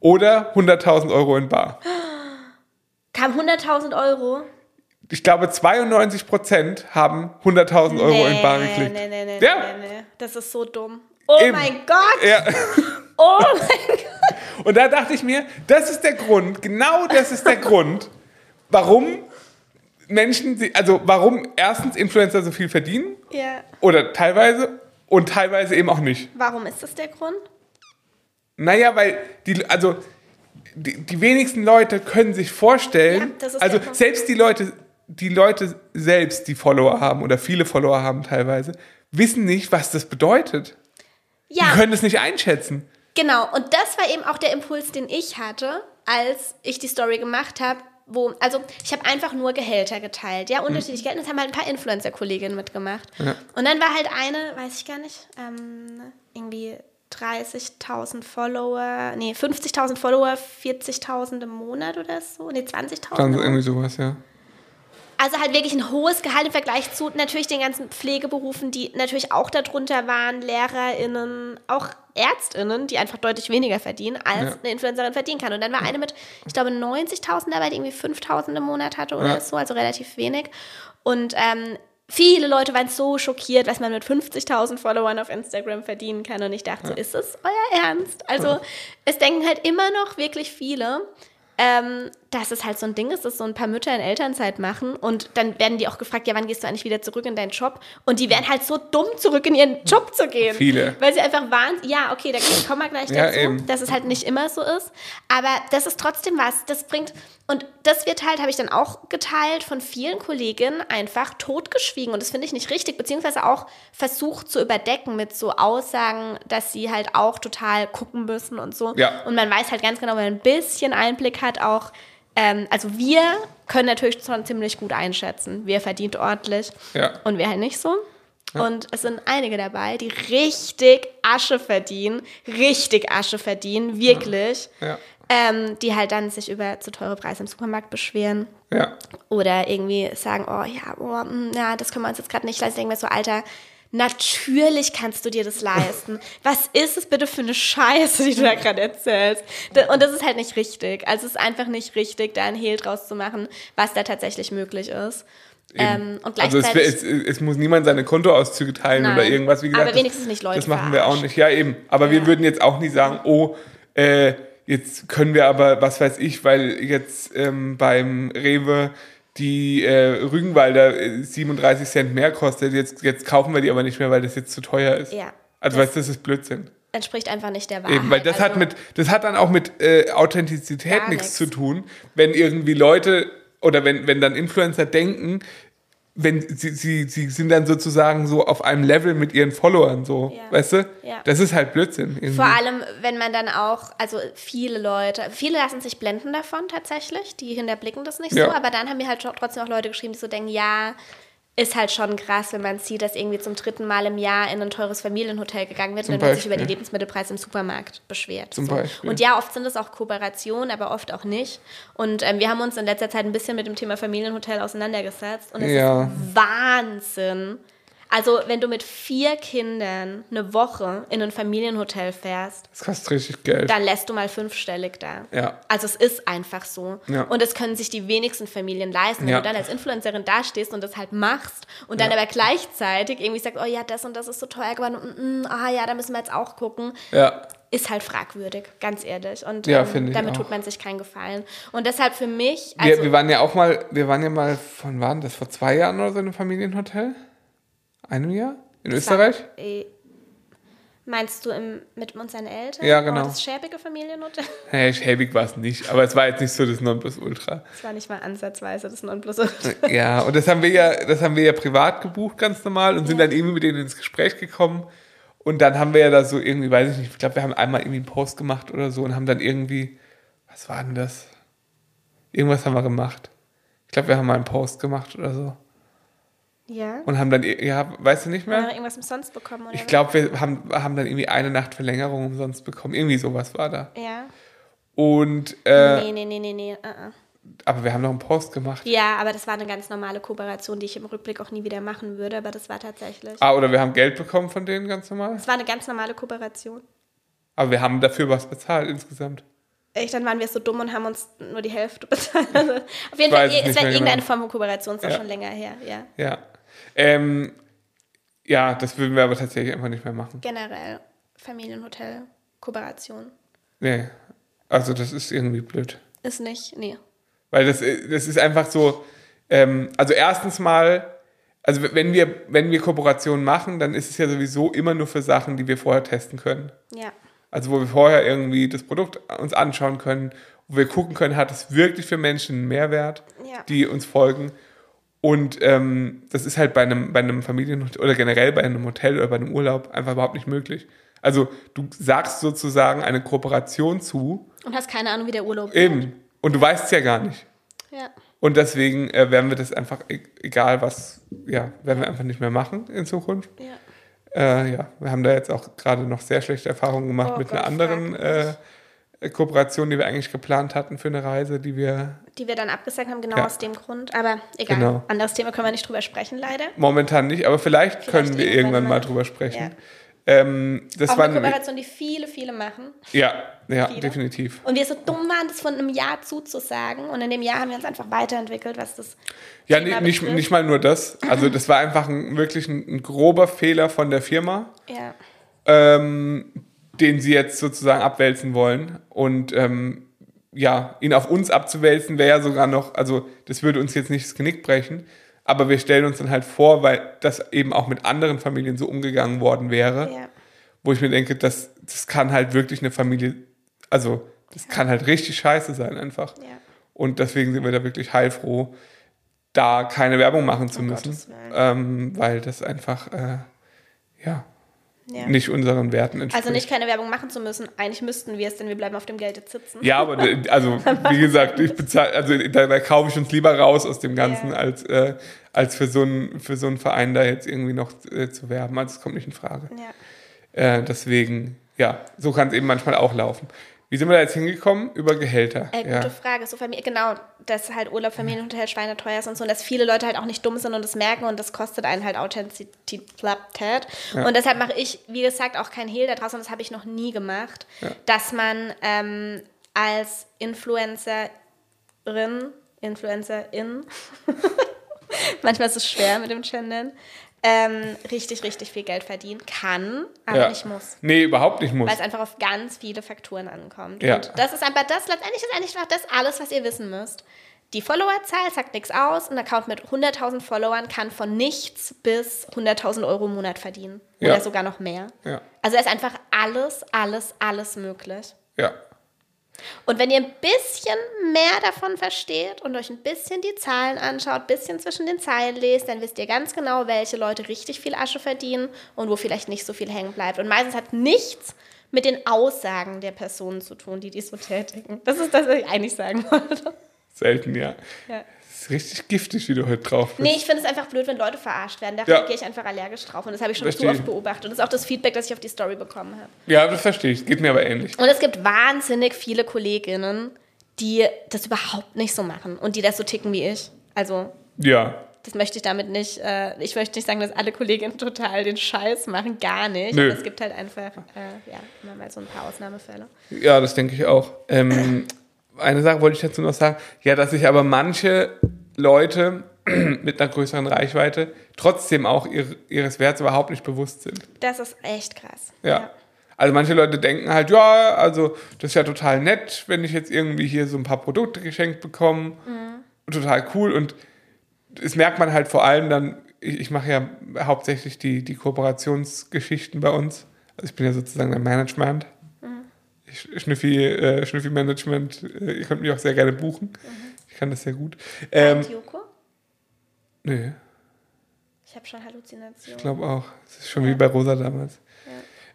oder 100.000 Euro in Bar? Kam 100.000 Euro. Ich glaube, 92% haben 100.000 Euro in Bar geklickt. nee, nee, nee, Ja. nee, nee. Das ist so dumm. Oh Eben. mein Gott! Ja. Oh mein Gott! Und da dachte ich mir, das ist der Grund, genau das ist der Grund, warum Menschen, also warum erstens Influencer so viel verdienen Ja. oder teilweise und teilweise eben auch nicht. Warum ist das der Grund? Naja, weil die, also die, die wenigsten Leute können sich vorstellen, Ja, das ist also selbst die Leute, die Leute selbst, die Follower haben oder viele Follower haben teilweise, wissen nicht, was das bedeutet. Die Ja, können es nicht einschätzen. genau. Und das war eben auch der Impuls, den ich hatte, als ich die Story gemacht habe. Wo, also ich habe einfach nur Gehälter geteilt, ja, unterschiedlich Geld. Und das haben halt ein paar Influencer-Kolleginnen mitgemacht. Ja. Und dann war halt eine, weiß ich gar nicht, ähm, irgendwie 30.000 Follower, nee, 50.000 Follower, 40.000 im Monat oder so, nee, 20.000. Dann im irgendwie sowas, ja. Also halt wirklich ein hohes Gehalt im Vergleich zu natürlich den ganzen Pflegeberufen, die natürlich auch darunter waren, LehrerInnen, auch ÄrztInnen, die einfach deutlich weniger verdienen, als Ja. eine Influencerin verdienen kann. Und dann war eine mit, ich glaube, 90.000 dabei, die irgendwie 5.000 im Monat hatte oder Ja. so, also relativ wenig. Und ähm, viele Leute waren so schockiert, was man mit 50.000 Followern auf Instagram verdienen kann. Und ich dachte, so, ist es euer Ernst? Also es denken halt immer noch wirklich viele, ähm, dass es halt so ein Ding ist, dass so ein paar Mütter in Elternzeit machen und dann werden die auch gefragt, ja, wann gehst du eigentlich wieder zurück in deinen Job? Und die werden halt so dumm, zurück in ihren Job zu gehen. Viele. Weil sie einfach waren, ja, okay, da kommen wir gleich Ja, dazu, eben. dass es halt nicht immer so ist. Aber das ist trotzdem was, das bringt, und das wird halt, habe ich dann auch geteilt, von vielen Kolleginnen einfach totgeschwiegen. Und das finde ich nicht richtig, beziehungsweise auch versucht zu überdecken mit so Aussagen, dass sie halt auch total gucken müssen und so. Ja. Und man weiß halt ganz genau, wenn man ein bisschen Einblick hat, auch, ähm, also wir können natürlich schon ziemlich gut einschätzen, wer verdient ordentlich Ja. und wer halt nicht so. Und es sind einige dabei, die richtig Asche verdienen, richtig Asche verdienen, wirklich. Ja. Ähm, die halt dann sich über zu teure Preise im Supermarkt beschweren Ja. oder irgendwie sagen, oh ja, oh, mm, ja das können wir uns jetzt gerade nicht leisten. Denken wir so, Alter, natürlich kannst du dir das leisten. Was ist es bitte für eine Scheiße, die du da gerade erzählst? Und das ist halt nicht richtig. Also es ist einfach nicht richtig, da ein Hehl draus zu machen, was da tatsächlich möglich ist. Ähm, und Also es, gleichzeitig... es, es muss niemand seine Kontoauszüge teilen Nein. oder irgendwas. Wie gesagt, Aber wenigstens nicht Leute Das machen wir auch nicht. Ja, eben. Aber wir würden jetzt auch nicht sagen, oh, äh, jetzt können wir aber, was weiß ich, weil jetzt ähm, beim Rewe die äh, Rügenwalder äh, 37 Cent mehr kostet, jetzt, jetzt kaufen wir die aber nicht mehr, weil das jetzt zu teuer ist. Ja. Also Das- weißt du, das ist Blödsinn. entspricht einfach nicht der Wahrheit. Eben, weil das hat Also- mit, das hat dann auch mit äh, Authentizität nichts zu tun, wenn irgendwie Leute oder wenn, wenn dann Influencer denken, wenn sie, sie, sie sind dann sozusagen so auf einem Level mit ihren Followern, so, Ja. weißt du? Ja. Das ist halt Blödsinn. Irgendwie. Vor allem, wenn man dann auch, also viele Leute, viele lassen sich blenden davon tatsächlich, die hinterblicken das nicht Ja. so, aber dann haben mir halt tro- trotzdem auch Leute geschrieben, die so denken, ja, ist halt schon krass, wenn man sieht, dass irgendwie zum dritten Mal im Jahr in ein teures Familienhotel gegangen wird Zum und dann wird sich über die. Lebensmittelpreise im Supermarkt beschwert. Zum so. Beispiel. Und ja, oft sind es auch Kooperationen, aber oft auch nicht. Und ähm, wir haben uns in letzter Zeit ein bisschen mit dem Thema Familienhotel auseinandergesetzt und es Ja. ist Wahnsinn. Also, wenn du mit vier Kindern eine Woche in ein Familienhotel fährst, Das kostet richtig Geld. dann lässt du mal fünfstellig da. Ja. Also es ist einfach so. Ja. Und das können sich die wenigsten Familien leisten. Wenn Ja. du dann als Influencerin dastehst und das halt machst und dann Ja. aber gleichzeitig irgendwie sagst, oh ja, das und das ist so teuer geworden und mm, ah ja, da müssen wir jetzt auch gucken. Ja. ist halt fragwürdig, ganz ehrlich. Und Ja, ähm, damit auch. tut man sich keinen Gefallen. Und deshalb für mich, also wir, wir waren ja auch mal, wir waren ja mal, von wann das, vor zwei Jahren oder so in einem Familienhotel? Einem Jahr? In Österreich? Äh, Meinst du im, mit unseren Eltern? Ja, genau. Oh, das schäbige Familienhotel? Hey, schäbig war es nicht, aber es war jetzt nicht so das Nonplusultra. Das war nicht mal ansatzweise das Nonplusultra. Ja, und das haben wir ja, das haben wir ja privat gebucht, ganz normal, und sind dann irgendwie mit denen ins Gespräch gekommen. Und dann haben wir ja da so irgendwie, weiß ich nicht, ich glaube, wir haben einmal irgendwie einen Post gemacht oder so und haben dann irgendwie, was war denn das? Irgendwas haben wir gemacht. Ich glaube, wir haben mal einen Post gemacht oder so. Ja? Und haben dann, ja, weißt du nicht Haben wir mehr? irgendwas umsonst bekommen, oder? Ich glaube, wir haben, haben dann irgendwie eine Nacht Verlängerung umsonst bekommen. Irgendwie sowas war da. Ja. Und, äh, nee, nee, nee, nee, nee. Uh -uh. aber wir haben noch einen Post gemacht. Ja, aber das war eine ganz normale Kooperation, die ich im Rückblick auch nie wieder machen würde, aber das war tatsächlich. Ah, oder wir haben Geld bekommen von denen ganz normal. Das war eine ganz normale Kooperation. Aber wir haben dafür was bezahlt insgesamt. Echt, dann waren wir so dumm und haben uns nur die Hälfte bezahlt. Also, auf jeden Fall, es war mehr irgendeine genau. Form von Kooperation, ist auch Ja. schon länger her, ja. Ja. Ähm, ja, das würden wir aber tatsächlich einfach nicht mehr machen. Generell Familienhotel, Kooperation. Nee. Also das ist irgendwie blöd. Ist nicht, nee. Weil das, äh, das ist einfach so, ähm, also erstens mal, also wenn wir, wenn wir Kooperationen machen, dann ist es ja sowieso immer nur für Sachen, die wir vorher testen können. Ja. Also wo wir vorher irgendwie das Produkt uns anschauen können, wo wir gucken können, hat es wirklich für Menschen einen Mehrwert, Ja. die uns folgen. Und ähm, das ist halt bei einem, bei einem Familienhotel oder generell bei einem Hotel oder bei einem Urlaub einfach überhaupt nicht möglich. Also du sagst sozusagen eine Kooperation zu, Und hast keine Ahnung, wie der Urlaub eben, und du weißt es ja gar nicht. Ja. Und deswegen äh, werden wir das einfach, e- egal was, ja, werden wir einfach nicht mehr machen in Zukunft. ja. Äh, ja, wir haben da jetzt auch gerade noch sehr schlechte Erfahrungen gemacht Oh mit Gott, einer anderen äh, Kooperation, die wir eigentlich geplant hatten für eine Reise, die wir Die wir dann abgesagt haben, genau Ja. aus dem Grund. Aber egal. Genau. Anderes Thema können wir nicht drüber sprechen, leider. momentan nicht, aber vielleicht, können wir irgendwann mal drüber sprechen. Ja. Ähm, das Auch war eine Kooperation, die viele, viele machen. ja, ja, Viele. definitiv. Und wir so dumm waren, das von einem Jahr zuzusagen. Und in dem Jahr haben wir uns einfach weiterentwickelt, was das Ja, Thema ni- nicht, betrifft. nicht mal nur das. Also das war einfach ein, wirklich ein, ein grober Fehler von der Firma. Ja. ähm, den sie jetzt sozusagen abwälzen wollen. Und ähm, ja, ihn auf uns abzuwälzen, wäre ja sogar noch, also das würde uns jetzt nicht das Genick brechen, aber wir stellen uns dann halt vor, weil das eben auch mit anderen Familien so umgegangen worden wäre, Ja. wo ich mir denke, das, das kann halt wirklich eine Familie, also das kann halt richtig scheiße sein einfach. Ja. Und deswegen sind wir da wirklich heilfroh, da keine Werbung machen zu Um müssen, ähm, weil das einfach, äh, ja, ja. nicht unseren Werten entspricht. Also nicht keine Werbung machen zu müssen. Eigentlich müssten wir es, denn wir bleiben auf dem Geld jetzt sitzen. Ja, aber d- also wie gesagt, ich bezahle, also da, da kaufe ich uns lieber raus aus dem Ganzen, Ja. als, äh, als für so einen für so einen Verein da jetzt irgendwie noch äh, zu werben. Also es kommt nicht in Frage. Ja. Äh, deswegen, ja, so kann es eben manchmal auch laufen. Wie sind wir da jetzt hingekommen? Über Gehälter. Äh, gute ja. Frage. So Familie, genau, dass halt Urlaub, Familienhotel, Schweine teuer ist und so. Und dass viele Leute halt auch nicht dumm sind und das merken und das kostet einen halt Authentizität. Und deshalb mache ich, wie gesagt, auch kein Hehl da draußen. Das habe ich noch nie gemacht, dass man ähm, als Influencerin, Influencerin, manchmal ist es schwer mit dem Gendern, ähm, richtig, richtig viel Geld verdienen kann, aber ja. nicht muss Nee, überhaupt nicht muss. weil es einfach auf ganz viele Faktoren ankommt. Ja. Und das ist einfach das, letztendlich ist eigentlich einfach das alles, was ihr wissen müsst. Die Followerzahl sagt nichts aus. Ein Account mit 100.000 Followern kann von nichts bis 100.000 Euro im Monat verdienen. Ja. Oder sogar noch mehr. Ja. Also ist einfach alles, alles, alles möglich. Ja. Und wenn ihr ein bisschen mehr davon versteht und euch ein bisschen die Zahlen anschaut, ein bisschen zwischen den Zeilen lest, dann wisst ihr ganz genau, welche Leute richtig viel Asche verdienen und wo vielleicht nicht so viel hängen bleibt. Und meistens hat nichts mit den Aussagen der Personen zu tun, die dies so tätigen. Das ist das, was ich eigentlich sagen wollte. Selten, ja. Ja. Das ist richtig giftig, wie du heute drauf bist. Nee, ich finde es einfach blöd, wenn Leute verarscht werden. Da Ja. reagiere ich einfach allergisch drauf. Und das habe ich schon Verstehe. zu oft beobachtet. Und das ist auch das Feedback, das ich auf die Story bekommen habe. Ja, das verstehe ich. Geht mir aber ähnlich. Und es gibt wahnsinnig viele Kolleginnen, die das überhaupt nicht so machen und die das so ticken wie ich. Also, Ja. das möchte ich damit nicht, äh, ich möchte nicht sagen, dass alle Kolleginnen total den Scheiß machen, gar nicht. Nö. Aber es gibt halt einfach, äh, ja, immer mal so ein paar Ausnahmefälle. Ja, das denke ich auch. Ähm, eine Sache wollte ich dazu noch sagen. Ja, dass sich aber manche Leute mit einer größeren Reichweite trotzdem auch ihr, ihres Werts überhaupt nicht bewusst sind. Das ist echt krass. Ja. Also manche Leute denken halt, ja, also das ist ja total nett, wenn ich jetzt irgendwie hier so ein paar Produkte geschenkt bekomme. Mhm. Total cool. Und das merkt man halt vor allem dann, ich, ich mache ja hauptsächlich die, die Kooperationsgeschichten bei uns. Also ich bin ja sozusagen der Management. Schnüffi, äh, Schnüffi Management, äh, ihr könnt mich auch sehr gerne buchen. Mhm. Ich kann das sehr gut. Ähm, Joko? Nö. Ich habe schon Halluzinationen. Ich glaube auch. Das ist schon ja. wie bei Rosa damals.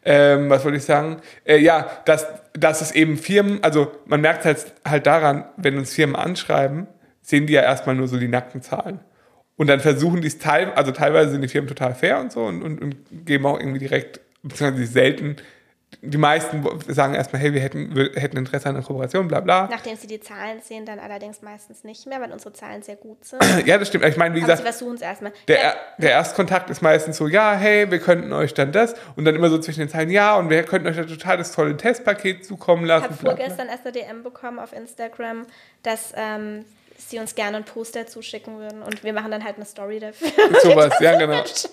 Ähm, was wollte ich sagen? Äh, ja, dass, dass es eben Firmen, also man merkt halt, halt daran, wenn uns Firmen anschreiben, sehen die ja erstmal nur so die nackten Zahlen. Und dann versuchen die es teilweise, also teilweise sind die Firmen total fair und so und, und, und geben auch irgendwie direkt, beziehungsweise selten die meisten sagen erstmal, hey, wir hätten, wir hätten Interesse an einer Kooperation, bla bla. Nachdem sie die Zahlen sehen, dann allerdings meistens nicht mehr, weil unsere Zahlen sehr gut sind. ja, das stimmt. Ich meine, wie Aber gesagt, sie versuchen es erstmal. Der, der Erstkontakt ist meistens so, ja, hey, wir könnten euch dann das und dann immer so zwischen den Zeilen, ja, und wir könnten euch ein total das tolle Testpaket zukommen lassen. Ich habe vorgestern erst eine DM bekommen auf Instagram, dass ähm, sie uns gerne ein Poster zuschicken würden und wir machen dann halt eine Story dafür. Sowas, ja, genau. Scheiße.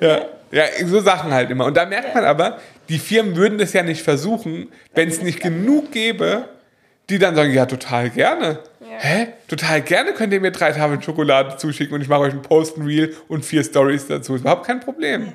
Ja, ja, so Sachen halt immer. Und da merkt man aber, die Firmen würden das ja nicht versuchen, wenn es nicht genug gäbe, die dann sagen, ja, total gerne. Ja. Hä? Total gerne könnt ihr mir drei Tafeln Schokolade zuschicken und ich mache euch einen ein Reel und vier Stories dazu. Ist überhaupt kein Problem. Ja.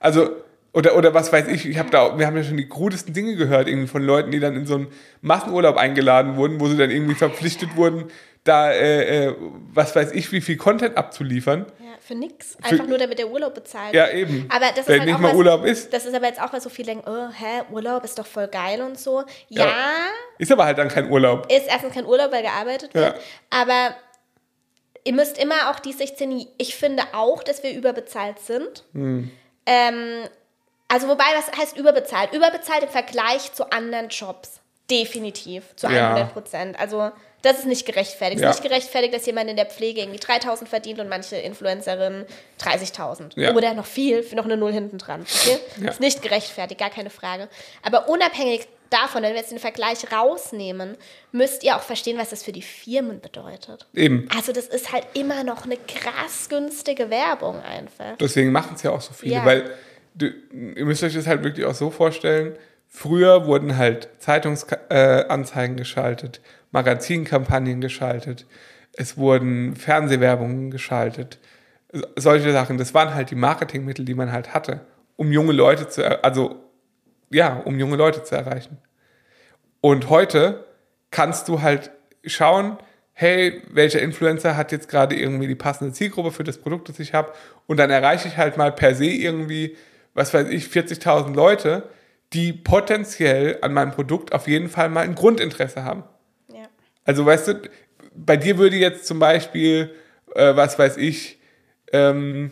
Also, oder, oder was weiß ich, ich habe da, wir haben ja schon die krudesten Dinge gehört, irgendwie von Leuten, die dann in so einen Massenurlaub eingeladen wurden, wo sie dann irgendwie verpflichtet wurden, da, äh, äh, was weiß ich, wie viel Content abzuliefern. Ja für nix. Einfach nur, damit der Urlaub bezahlt Ja, eben. Aber das Wenn ist halt nicht mal was, Urlaub ist. Das ist aber jetzt auch, weil so viele denken, oh, hä, Urlaub ist doch voll geil und so. Ja. ja. Ist aber halt dann kein Urlaub. Ist erstens kein Urlaub, weil gearbeitet wird. Ja. Aber ihr müsst immer auch die 16, ich finde auch, dass wir überbezahlt sind. Hm. Ähm, also wobei, was heißt überbezahlt? Überbezahlt im Vergleich zu anderen Jobs. Definitiv, zu 100 Prozent. Ja. Also das ist nicht gerechtfertigt. Ja. Es ist nicht gerechtfertigt, dass jemand in der Pflege irgendwie 3000 verdient und manche Influencerinnen 30.000. Ja. Oder noch viel, noch eine Null hinten dran. Okay? Ja. Ist nicht gerechtfertigt, gar keine Frage. Aber unabhängig davon, wenn wir jetzt den Vergleich rausnehmen, müsst ihr auch verstehen, was das für die Firmen bedeutet. Eben. Also das ist halt immer noch eine krass günstige Werbung einfach. Deswegen machen es ja auch so viele, ja. weil du, ihr müsst euch das halt wirklich auch so vorstellen, früher wurden halt Zeitungsanzeigen äh, geschaltet, Magazinkampagnen geschaltet, es wurden Fernsehwerbungen geschaltet. Solche Sachen, das waren halt die Marketingmittel, die man halt hatte, um junge Leute zu, also ja, um junge Leute zu erreichen. Und heute kannst du halt schauen, hey, welcher Influencer hat jetzt gerade irgendwie die passende Zielgruppe für das Produkt, das ich habe, und dann erreiche ich halt mal per se irgendwie, was weiß ich, 40.000 Leute, die potenziell an meinem Produkt auf jeden Fall mal ein Grundinteresse haben. Also weißt du, bei dir würde jetzt zum Beispiel, äh, was weiß ich, ähm,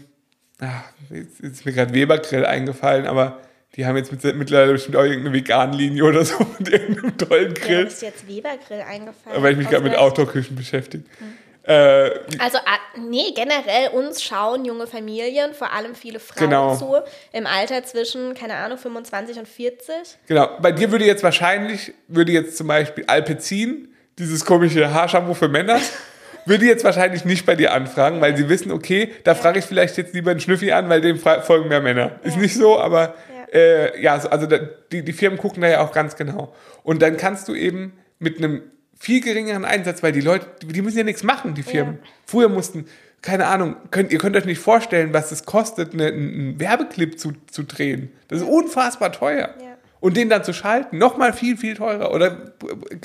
ach, jetzt ist mir gerade Webergrill eingefallen, aber die haben jetzt mittlerweile bestimmt auch irgendeine Vegan-Linie oder so mit irgendeinem tollen Grill. Ja, ist jetzt Webergrill eingefallen? Weil ich mich gerade mit Outdoor-Küchen beschäftige. Hm. Äh, also, ah, nee, generell uns schauen junge Familien, vor allem viele Frauen genau. zu, im Alter zwischen, keine Ahnung, 25 und 40. Genau, bei dir würde jetzt wahrscheinlich, würde jetzt zum Beispiel Alpezin dieses komische Haarshampoo für Männer, würde jetzt wahrscheinlich nicht bei dir anfragen, weil sie wissen, okay, da frage ich vielleicht jetzt lieber einen Schnüffi an, weil dem folgen mehr Männer. Ist nicht so, aber ja, äh, ja also da, die, die Firmen gucken da ja auch ganz genau. Und dann kannst du eben mit einem viel geringeren Einsatz, weil die Leute, die müssen ja nichts machen, die Firmen. Ja. Früher mussten, keine Ahnung, könnt, ihr könnt euch nicht vorstellen, was es kostet, eine, einen Werbeclip zu, zu drehen. Das ist unfassbar teuer. Ja. Und den dann zu schalten, nochmal viel, viel teurer. Oder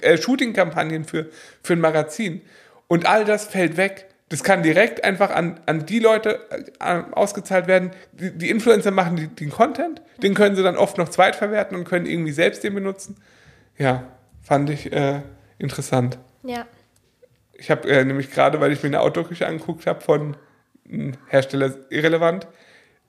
äh, Shooting-Kampagnen für, für ein Magazin. Und all das fällt weg. Das kann direkt einfach an, an die Leute äh, ausgezahlt werden. Die, die Influencer machen die, den Content, den können sie dann oft noch zweitverwerten und können irgendwie selbst den benutzen. Ja, fand ich äh, interessant. Ja. Ich habe äh, nämlich gerade, weil ich mir eine Autoküche angeguckt habe von Hersteller irrelevant,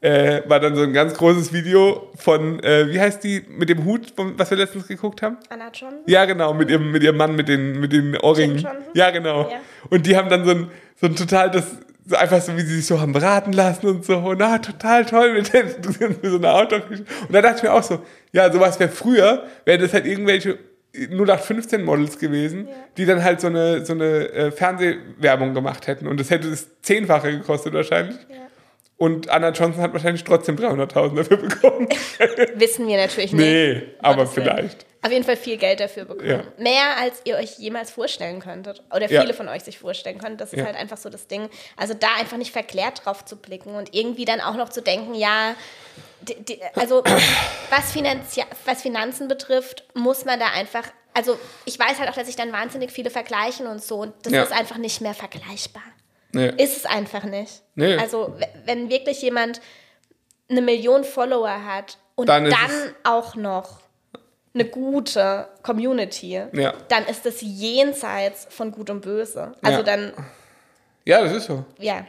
äh, war dann so ein ganz großes Video von, äh, wie heißt die, mit dem Hut, was wir letztens geguckt haben? Anna John? Ja, genau, mit ihrem, mit ihrem Mann mit den, mit den Ohrringen. Ja, genau. Ja. Und die haben dann so ein, so ein total das, so einfach so, wie sie sich so haben beraten lassen und so, und ah, total toll mit, den, mit so einer Autoküche. Und da dachte ich mir auch so, ja, sowas wäre früher, wäre das halt irgendwelche 0815 Models gewesen, ja. die dann halt so eine, so eine äh, Fernsehwerbung gemacht hätten. Und das hätte das Zehnfache gekostet wahrscheinlich. Ja. Und Anna Johnson hat wahrscheinlich trotzdem 300.000 dafür bekommen. Wissen wir natürlich nicht. nee, aber vielleicht. Auf jeden Fall viel Geld dafür bekommen. Ja. Mehr als ihr euch jemals vorstellen könntet. Oder Ja. viele von euch sich vorstellen könnten. Das ist Ja. halt einfach so das Ding. Also da einfach nicht verklärt drauf zu blicken und irgendwie dann auch noch zu denken, ja, die, die, also was, Finanzia was Finanzen betrifft, muss man da einfach. Also ich weiß halt auch, dass sich dann wahnsinnig viele vergleichen und so. Und das Ja. ist einfach nicht mehr vergleichbar. Nee. Ist es einfach nicht. Nee. Also wenn wirklich jemand eine Million Follower hat und Dann dann, auch noch eine gute Community, Ja. dann ist das jenseits von Gut und Böse. Also Ja. dann, Ja, das ist so. ja.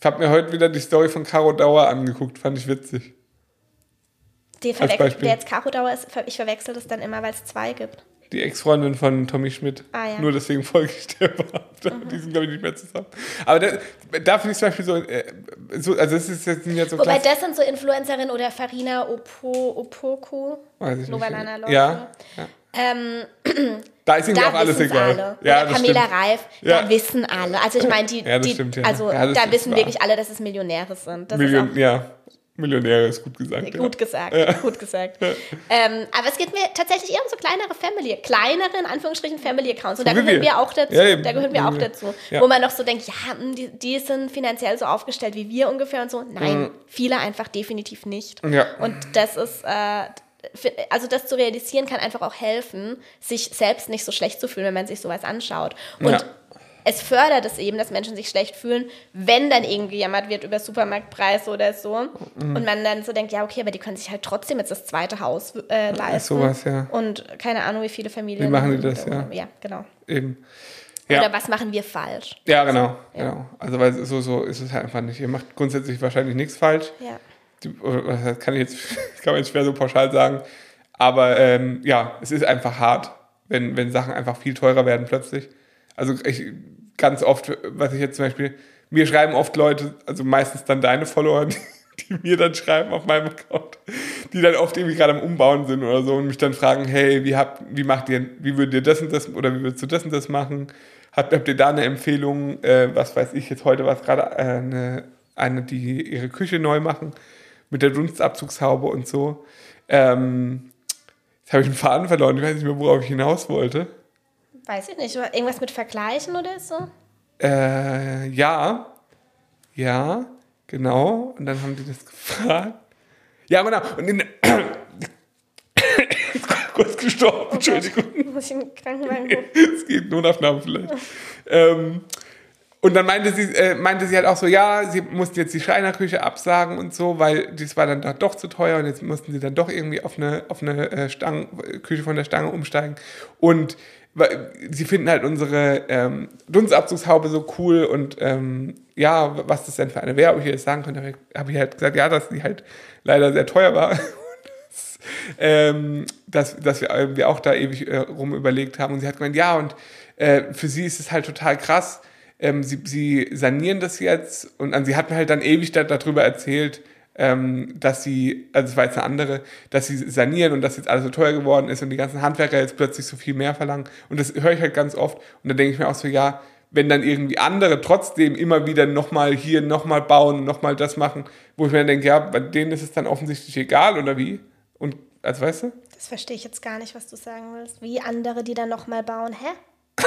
Ich habe mir heute wieder die Story von Caro Dauer angeguckt, fand ich witzig. Die Als Beispiel. wer jetzt Karo Dauer ist, ich verwechsel das dann immer, weil es zwei gibt. Die Ex-Freundin von Tommy Schmidt. Ah, ja. Mhm. Nur deswegen folge ich der überhaupt. Die sind, glaube ich, nicht mehr zusammen. Aber da, da finde ich zum Beispiel so, äh, so also es ist jetzt jetzt so Wobei das sind so Influencerinnen oder Farina Opo, Opoku, Weiß ich nicht. Novalana Lotte. Ja, ja. Ähm, Da ist irgendwie da auch alles egal. alle. Ja, Oder das Pamela stimmt. Reif, Ja. da wissen alle. Also ich meine, die, Ja, das die stimmt, also das da wissen wahr. wirklich alle, dass es Millionäre sind. Das Million, ja, Millionäre ist gut gesagt. gut gesagt, Ja. gut gesagt. Ähm, aber es geht mir tatsächlich eher um so kleinere Family, kleinere in Anführungsstrichen Family Accounts. Und da gehören wir. auch dazu. Ja, da gehören wir auch dazu. Ja. Wo man noch so denkt, ja, hm, die, die sind finanziell so aufgestellt wie wir ungefähr und so. Nein, viele einfach definitiv nicht. Mhm. Ja. Und das ist, äh, also das zu realisieren kann einfach auch helfen, sich selbst nicht so schlecht zu fühlen, wenn man sich sowas anschaut. Und Ja. Es fördert es eben, dass Menschen sich schlecht fühlen, wenn dann irgendwie gejammert wird über Supermarktpreise oder so. Mhm. Und man dann so denkt, ja, okay, aber die können sich halt trotzdem jetzt das zweite Haus äh, leisten. sowas, ja. Und keine Ahnung, wie viele Familien. Wie machen die das, ja? Ja, genau. Eben. Ja. Oder was machen wir falsch? Ja, genau, genau. Also weil so, so ist es halt einfach nicht. Ihr macht grundsätzlich wahrscheinlich nichts falsch. Ja. Heißt, kann ich jetzt kann man jetzt schwer so pauschal sagen. Aber ähm, ja, es ist einfach hart, wenn, wenn Sachen einfach viel teurer werden plötzlich. Also ich ganz oft, was ich jetzt zum Beispiel, mir schreiben oft Leute, also meistens dann deine Follower, die, die mir dann schreiben auf meinem Account, die dann oft irgendwie gerade am Umbauen sind oder so und mich dann fragen, hey, wie habt, wie macht ihr, wie würdet ihr das und das oder wie würdest du das und das machen? Habt, habt ihr da eine Empfehlung? Äh, was weiß ich jetzt heute war es gerade eine, eine, die ihre Küche neu machen mit der Dunstabzugshaube und so. Ähm, jetzt habe ich einen Faden verloren. Ich weiß nicht mehr, worauf ich hinaus wollte. Weiß ich nicht. Irgendwas mit Vergleichen oder so? Äh, ja, ja, genau. Und dann haben die das gefragt. Ja, genau. Und in kurz gestorben, Entschuldigung. Muss ich im Krankenwagen hoch? es geht Notaufnahme vielleicht. ähm, und dann meinte sie, äh, meinte sie halt auch so, ja, sie mussten jetzt die Schreinerküche absagen und so, weil das war dann doch zu teuer und jetzt mussten sie dann doch irgendwie auf eine, auf eine äh, Stange, Küche von der Stange umsteigen. Und sie finden halt unsere ähm, Dunstabzugshaube so cool und ähm, ja, was das denn für eine wäre, ob ich ihr das sagen könnte, habe ich, halt gesagt, ja, dass die halt leider sehr teuer war. ähm, dass, dass wir, wir auch da ewig äh, rum überlegt haben. Und sie hat gemeint, ja, und äh, für sie ist es halt total krass. Ähm, sie, sie sanieren das jetzt und an sie hat mir halt dann ewig da, darüber erzählt, ähm, dass sie, also es war jetzt eine andere, dass sie sanieren und dass jetzt alles so teuer geworden ist und die ganzen Handwerker jetzt plötzlich so viel mehr verlangen. Und das höre ich halt ganz oft. Und da denke ich mir auch so, ja, wenn dann irgendwie andere trotzdem immer wieder nochmal hier, nochmal bauen, nochmal das machen, wo ich mir dann denke, ja, bei denen ist es dann offensichtlich egal oder wie? Und, also weißt du? Das verstehe ich jetzt gar nicht, was du sagen willst. Wie andere, die dann nochmal bauen. Hä?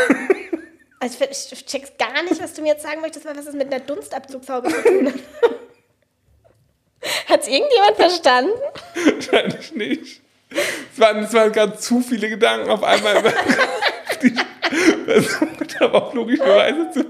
also ich, check's gar nicht, was du mir jetzt sagen möchtest, was es mit einer Dunstabzugshaube zu tun hat. Hat's irgendjemand verstanden? Wahrscheinlich nicht. Es waren, es waren gerade zu viele Gedanken auf einmal, die ich versucht habe, auf logischerweise zu,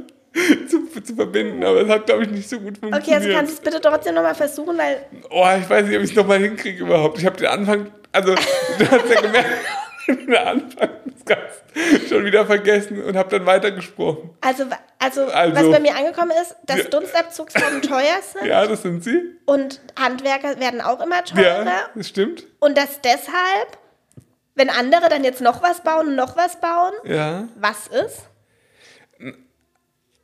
zu, zu verbinden, aber es hat, glaube ich, nicht so gut funktioniert. Okay, also kannst du es bitte trotzdem nochmal versuchen, weil Oh, ich weiß nicht, ob ich es nochmal hinkriege überhaupt. Ich habe den Anfang, also du hast ja gemerkt, den Anfang des Ganzen schon wieder vergessen und habe dann weitergesprochen. Also, also, Also- was bei mir angekommen ist, dass Ja. Dunstabzugshauben teuer sind Ja, das sind sie. und Handwerker werden auch immer teurer. Ja, das stimmt. Und dass deshalb, wenn andere dann jetzt noch was bauen und noch was bauen, Ja. was ist?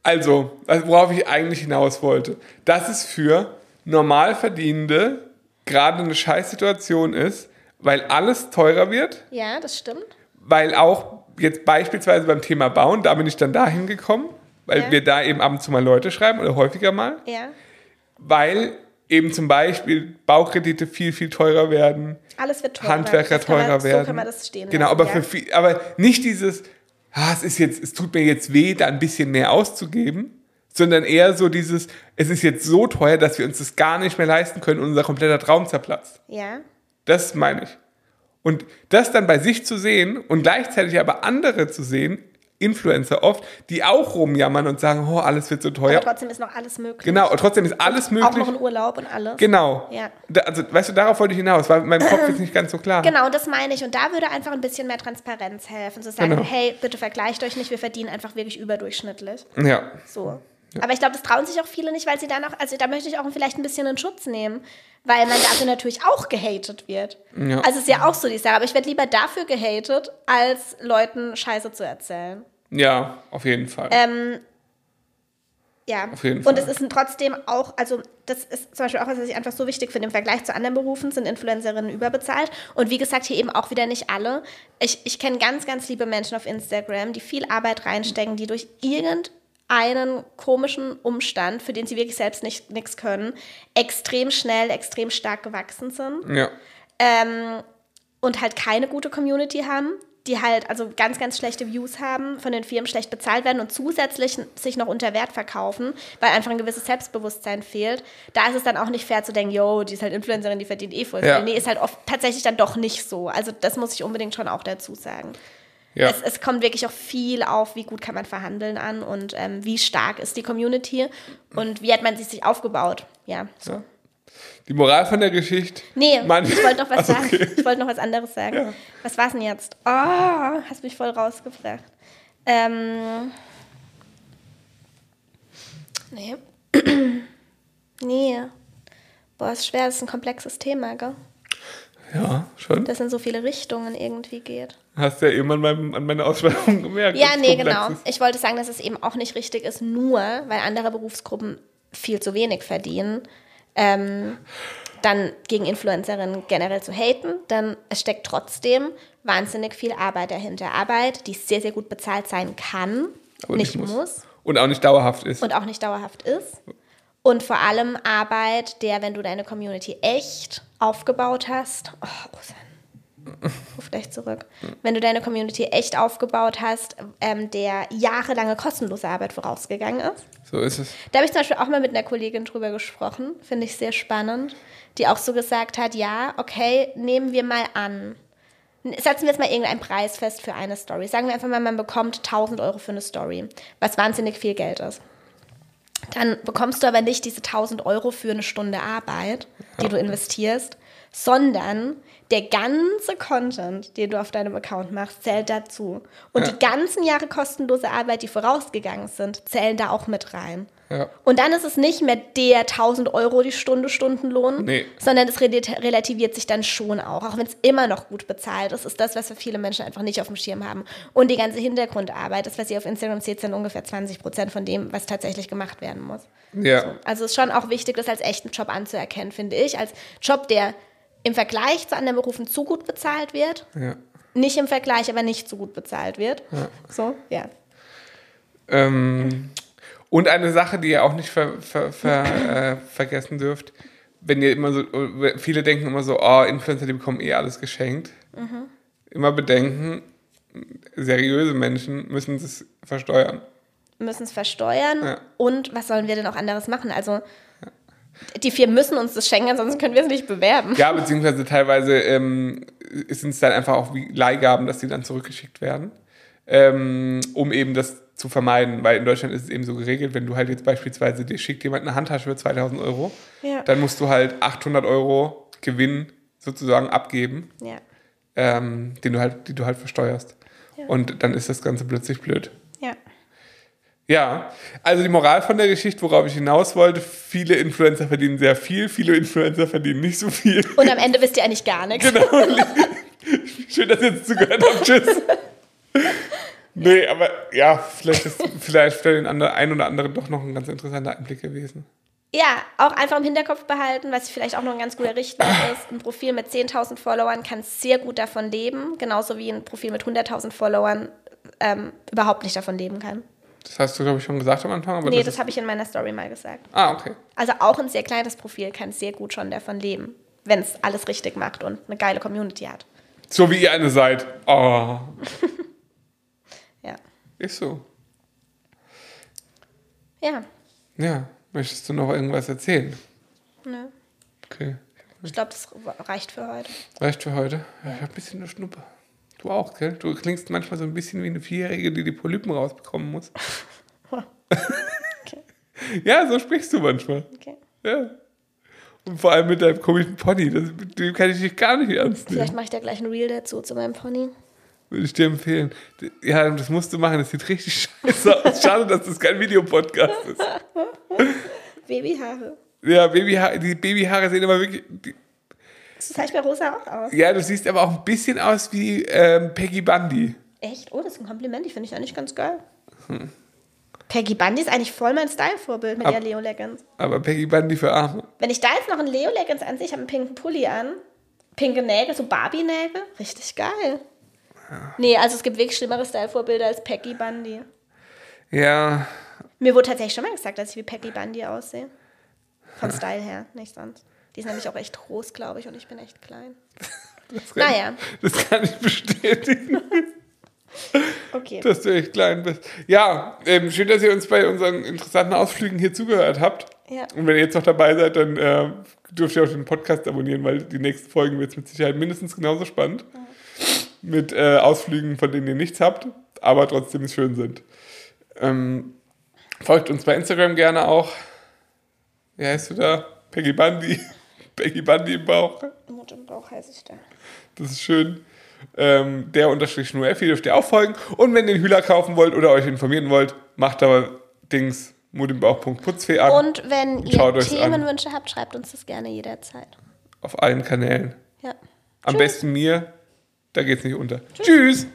Also, also, worauf ich eigentlich hinaus wollte, dass es für Normalverdienende gerade eine Scheißsituation ist, weil alles teurer wird, Ja, das stimmt. weil auch jetzt beispielsweise beim Thema Bauen, da bin ich dann dahin gekommen, weil Ja. wir da eben ab und zu mal Leute schreiben oder häufiger mal. Ja. weil eben zum Beispiel Baukredite viel, viel teurer werden. Alles wird teurer. Handwerker kann man- teurer werden. So kann man das stehen Genau, lassen, aber ja. für viel, aber nicht dieses, ah, es ist jetzt, es tut mir jetzt weh, da ein bisschen mehr auszugeben, sondern eher so dieses, es ist jetzt so teuer, dass wir uns das gar nicht mehr leisten können und unser kompletter Traum zerplatzt. Ja. Das meine ich. Und das dann bei sich zu sehen und gleichzeitig aber andere zu sehen, Influencer oft, die auch rumjammern und sagen, oh, alles wird so teuer. Aber trotzdem ist noch alles möglich. Genau, und trotzdem ist alles Auch möglich. noch ein Urlaub und alles. Genau. Ja. Da, also, weißt du, darauf wollte ich hinaus, weil mein Kopf ist nicht ganz so klar. Genau, und das meine ich. Und da würde einfach ein bisschen mehr Transparenz helfen. Zu sagen, Genau. hey, bitte vergleicht euch nicht, wir verdienen einfach wirklich überdurchschnittlich. Ja. So. Aber ich glaube, das trauen sich auch viele nicht, weil sie dann auch, also da möchte ich auch vielleicht ein bisschen in Schutz nehmen, weil man dafür natürlich auch gehatet wird. Ja. Also ist ja auch so die Sache. Aber ich werde lieber dafür gehatet, als Leuten Scheiße zu erzählen. Ja, auf jeden Fall. Ähm, ja, Auf jeden und Fall. es ist trotzdem auch, also das ist zum Beispiel auch was, was ich einfach so wichtig finde. Im Vergleich zu anderen Berufen sind Influencerinnen überbezahlt. Und wie gesagt, hier eben auch wieder nicht alle. Ich, ich kenne ganz, ganz liebe Menschen auf Instagram, die viel Arbeit reinstecken, die durch irgendeinen komischen Umstand, für den sie wirklich selbst nicht nichts können, extrem schnell, extrem stark gewachsen sind ja. ähm, und halt keine gute Community haben, die halt also ganz, ganz schlechte Views haben, von den Firmen schlecht bezahlt werden und zusätzlich sich noch unter Wert verkaufen, weil einfach ein gewisses Selbstbewusstsein fehlt. Da ist es dann auch nicht fair zu denken, yo, die ist halt Influencerin, die verdient eh voll. Ja. Nee, ist halt oft tatsächlich dann doch nicht so. Also das muss ich unbedingt schon auch dazu sagen. Ja. Es, es kommt wirklich auch viel auf, wie gut kann man verhandeln an und ähm, wie stark ist die Community und wie hat man sie sich aufgebaut. Ja, so. Ja. Die Moral von der Geschichte. Nee, Mann- ich wollte noch was Ach, sagen. okay. Ich wollte noch was anderes sagen. Ja. Was war's denn jetzt? Oh, hast mich voll rausgebracht. Ähm. Nee. nee. Boah, ist schwer, das ist ein komplexes Thema, gell? Ja, schon. Das in so viele Richtungen irgendwie geht. Hast ja eben an, meinem, an meiner Ausschreibung gemerkt. Ja, dass nee, genau. ist. Ich wollte sagen, dass es eben auch nicht richtig ist, nur weil andere Berufsgruppen viel zu wenig verdienen, ähm, dann gegen Influencerinnen generell zu haten, denn es steckt trotzdem wahnsinnig viel Arbeit dahinter. Arbeit, die sehr, sehr gut bezahlt sein kann, Aber nicht muss. Und auch nicht dauerhaft ist. und auch nicht dauerhaft ist. Und vor allem Arbeit, der, wenn du deine Community echt aufgebaut hast, oh, Rosan, ruf gleich zurück. Wenn du deine Community echt aufgebaut hast, ähm, der jahrelange kostenlose Arbeit vorausgegangen ist. so ist es. Da habe ich zum Beispiel auch mal mit einer Kollegin drüber gesprochen, finde ich sehr spannend, die auch so gesagt hat, ja, okay, nehmen wir mal an. Setzen wir jetzt mal irgendeinen Preis fest für eine Story. Sagen wir einfach mal, man bekommt 1000 Euro für eine Story, was wahnsinnig viel Geld ist. Dann bekommst du aber nicht diese 1000 Euro für eine Stunde Arbeit, die du investierst, sondern der ganze Content, den du auf deinem Account machst, zählt dazu. Und Ja. die ganzen Jahre kostenlose Arbeit, die vorausgegangen sind, zählen da auch mit rein. Ja. Und dann ist es nicht mehr der 1000 Euro die Stunde Stundenlohn, Nee. sondern es rel- relativiert sich dann schon auch, auch wenn es immer noch gut bezahlt ist, ist das, was für viele Menschen einfach nicht auf dem Schirm haben. Und die ganze Hintergrundarbeit, das, was ihr auf Instagram seht, sind ungefähr 20 Prozent von dem, was tatsächlich gemacht werden muss. Ja. Also es ist schon auch wichtig, das als echten Job anzuerkennen, finde ich, als Job, der im Vergleich zu anderen Berufen zu gut bezahlt wird, ja. nicht im Vergleich, aber nicht so gut bezahlt wird. So, ja. Ähm, und eine Sache, die ihr auch nicht ver, ver, ver, äh, vergessen dürft, wenn ihr immer so, viele denken immer so, oh, Influencer, die bekommen eh alles geschenkt. Mhm. Immer bedenken, seriöse Menschen müssen das versteuern. müssen es versteuern. Ja. Und was sollen wir denn auch anderes machen? Also, die Firmen müssen uns das schenken, sonst können wir es nicht bewerben. Ja, beziehungsweise teilweise ähm, sind es dann einfach auch wie Leihgaben, dass die dann zurückgeschickt werden, ähm, um eben das zu vermeiden. Weil in Deutschland ist es eben so geregelt, wenn du halt jetzt beispielsweise dir schickt jemand eine Handtasche für 2000 Euro, Ja. dann musst du halt 800 Euro Gewinn sozusagen abgeben, Ja. ähm, den du halt, die du halt versteuerst. Und dann ist das Ganze plötzlich blöd. Ja. Also die Moral von der Geschichte, worauf ich hinaus wollte, viele Influencer verdienen sehr viel, viele Influencer verdienen nicht so viel. Und am Ende wisst ihr eigentlich gar nichts. Genau. Schön, dass ihr jetzt zugehört habt. Tschüss. Nee, aber ja, vielleicht ist vielleicht für den einen oder anderen doch noch ein ganz interessanter Einblick gewesen. Ja, auch einfach im Hinterkopf behalten, was vielleicht auch noch ein ganz guter Richtwert ist. Ein Profil mit 10.000 Followern kann sehr gut davon leben, genauso wie ein Profil mit 100.000 Followern ähm, überhaupt nicht davon leben kann. Das hast du, glaube ich, schon gesagt am Anfang. Aber nee, das das habe ich in meiner Story mal gesagt. ah, okay. Also auch ein sehr kleines Profil kann sehr gut schon davon leben, wenn es alles richtig macht und eine geile Community hat. So wie ihr eine seid. Oh, Ja. ist so. Ja. Ja, möchtest du noch irgendwas erzählen? Nö. Okay. Ich glaube, das reicht für heute. Reicht für heute? Ja, ich habe ein bisschen eine Schnuppe. Du auch, gell? Du klingst manchmal so ein bisschen wie eine Vierjährige, die die Polypen rausbekommen muss. Okay. Ja, so sprichst du manchmal. okay. Ja. Und vor allem mit deinem komischen Pony. Das, dem kann ich dich gar nicht ernst nehmen. Vielleicht mache ich da gleich ein Reel dazu zu meinem Pony. Würde ich dir empfehlen. Ja, das musst du machen. Das sieht richtig scheiße aus. Schade, dass das kein Videopodcast ist. Babyhaare. Ja, Babyhaare, die Babyhaare sehen aber wirklich. Die, Das zeigt bei Rosa auch aus. ja, du siehst aber auch ein bisschen aus wie ähm, Peggy Bundy. Echt? Oh, das ist ein Kompliment. Die finde ich eigentlich ganz geil. Peggy Bundy ist eigentlich voll mein Style-Vorbild mit Ab- der Leo Leggings. Aber Peggy Bundy für Arme. Wenn ich da jetzt noch einen Leo Leggings ansehe, ich habe einen pinken Pulli an, pinke Nägel, so Barbie-Nägel, richtig geil. Nee, also es gibt wirklich schlimmere Style-Vorbilder als Peggy Bundy. Ja, Mir wurde tatsächlich schon mal gesagt, dass ich wie Peggy Bundy aussehe. Vom Style her, nicht sonst. Die ist nämlich auch echt groß, glaube ich, und ich bin echt klein. das kann, Naja, das kann ich bestätigen, okay. dass du echt klein bist. Ja, ähm, schön, dass ihr uns bei unseren interessanten Ausflügen hier zugehört habt. Ja. Und wenn ihr jetzt noch dabei seid, dann äh, dürft ihr auch den Podcast abonnieren, weil die nächsten Folgen wird es mit Sicherheit mindestens genauso spannend. Mit äh, Ausflügen, von denen ihr nichts habt, aber trotzdem schön sind. Ähm, folgt uns bei Instagram gerne auch. Wie heißt du da? Peggy Bundy. Peggy Bundy im Bauch. Mut im Bauch heiße ich da. Das ist schön. Ähm, der unterstrich nur Effi dürft ihr auch folgen. Und wenn ihr den Hühler kaufen wollt oder euch informieren wollt, macht aber Dings mutimbauch.putzfee an. Und wenn ihr Schaut euch's an. Themenwünsche habt, schreibt uns das gerne jederzeit. Auf allen Kanälen. Ja. Am besten mir. Da geht's nicht unter. Tschüss.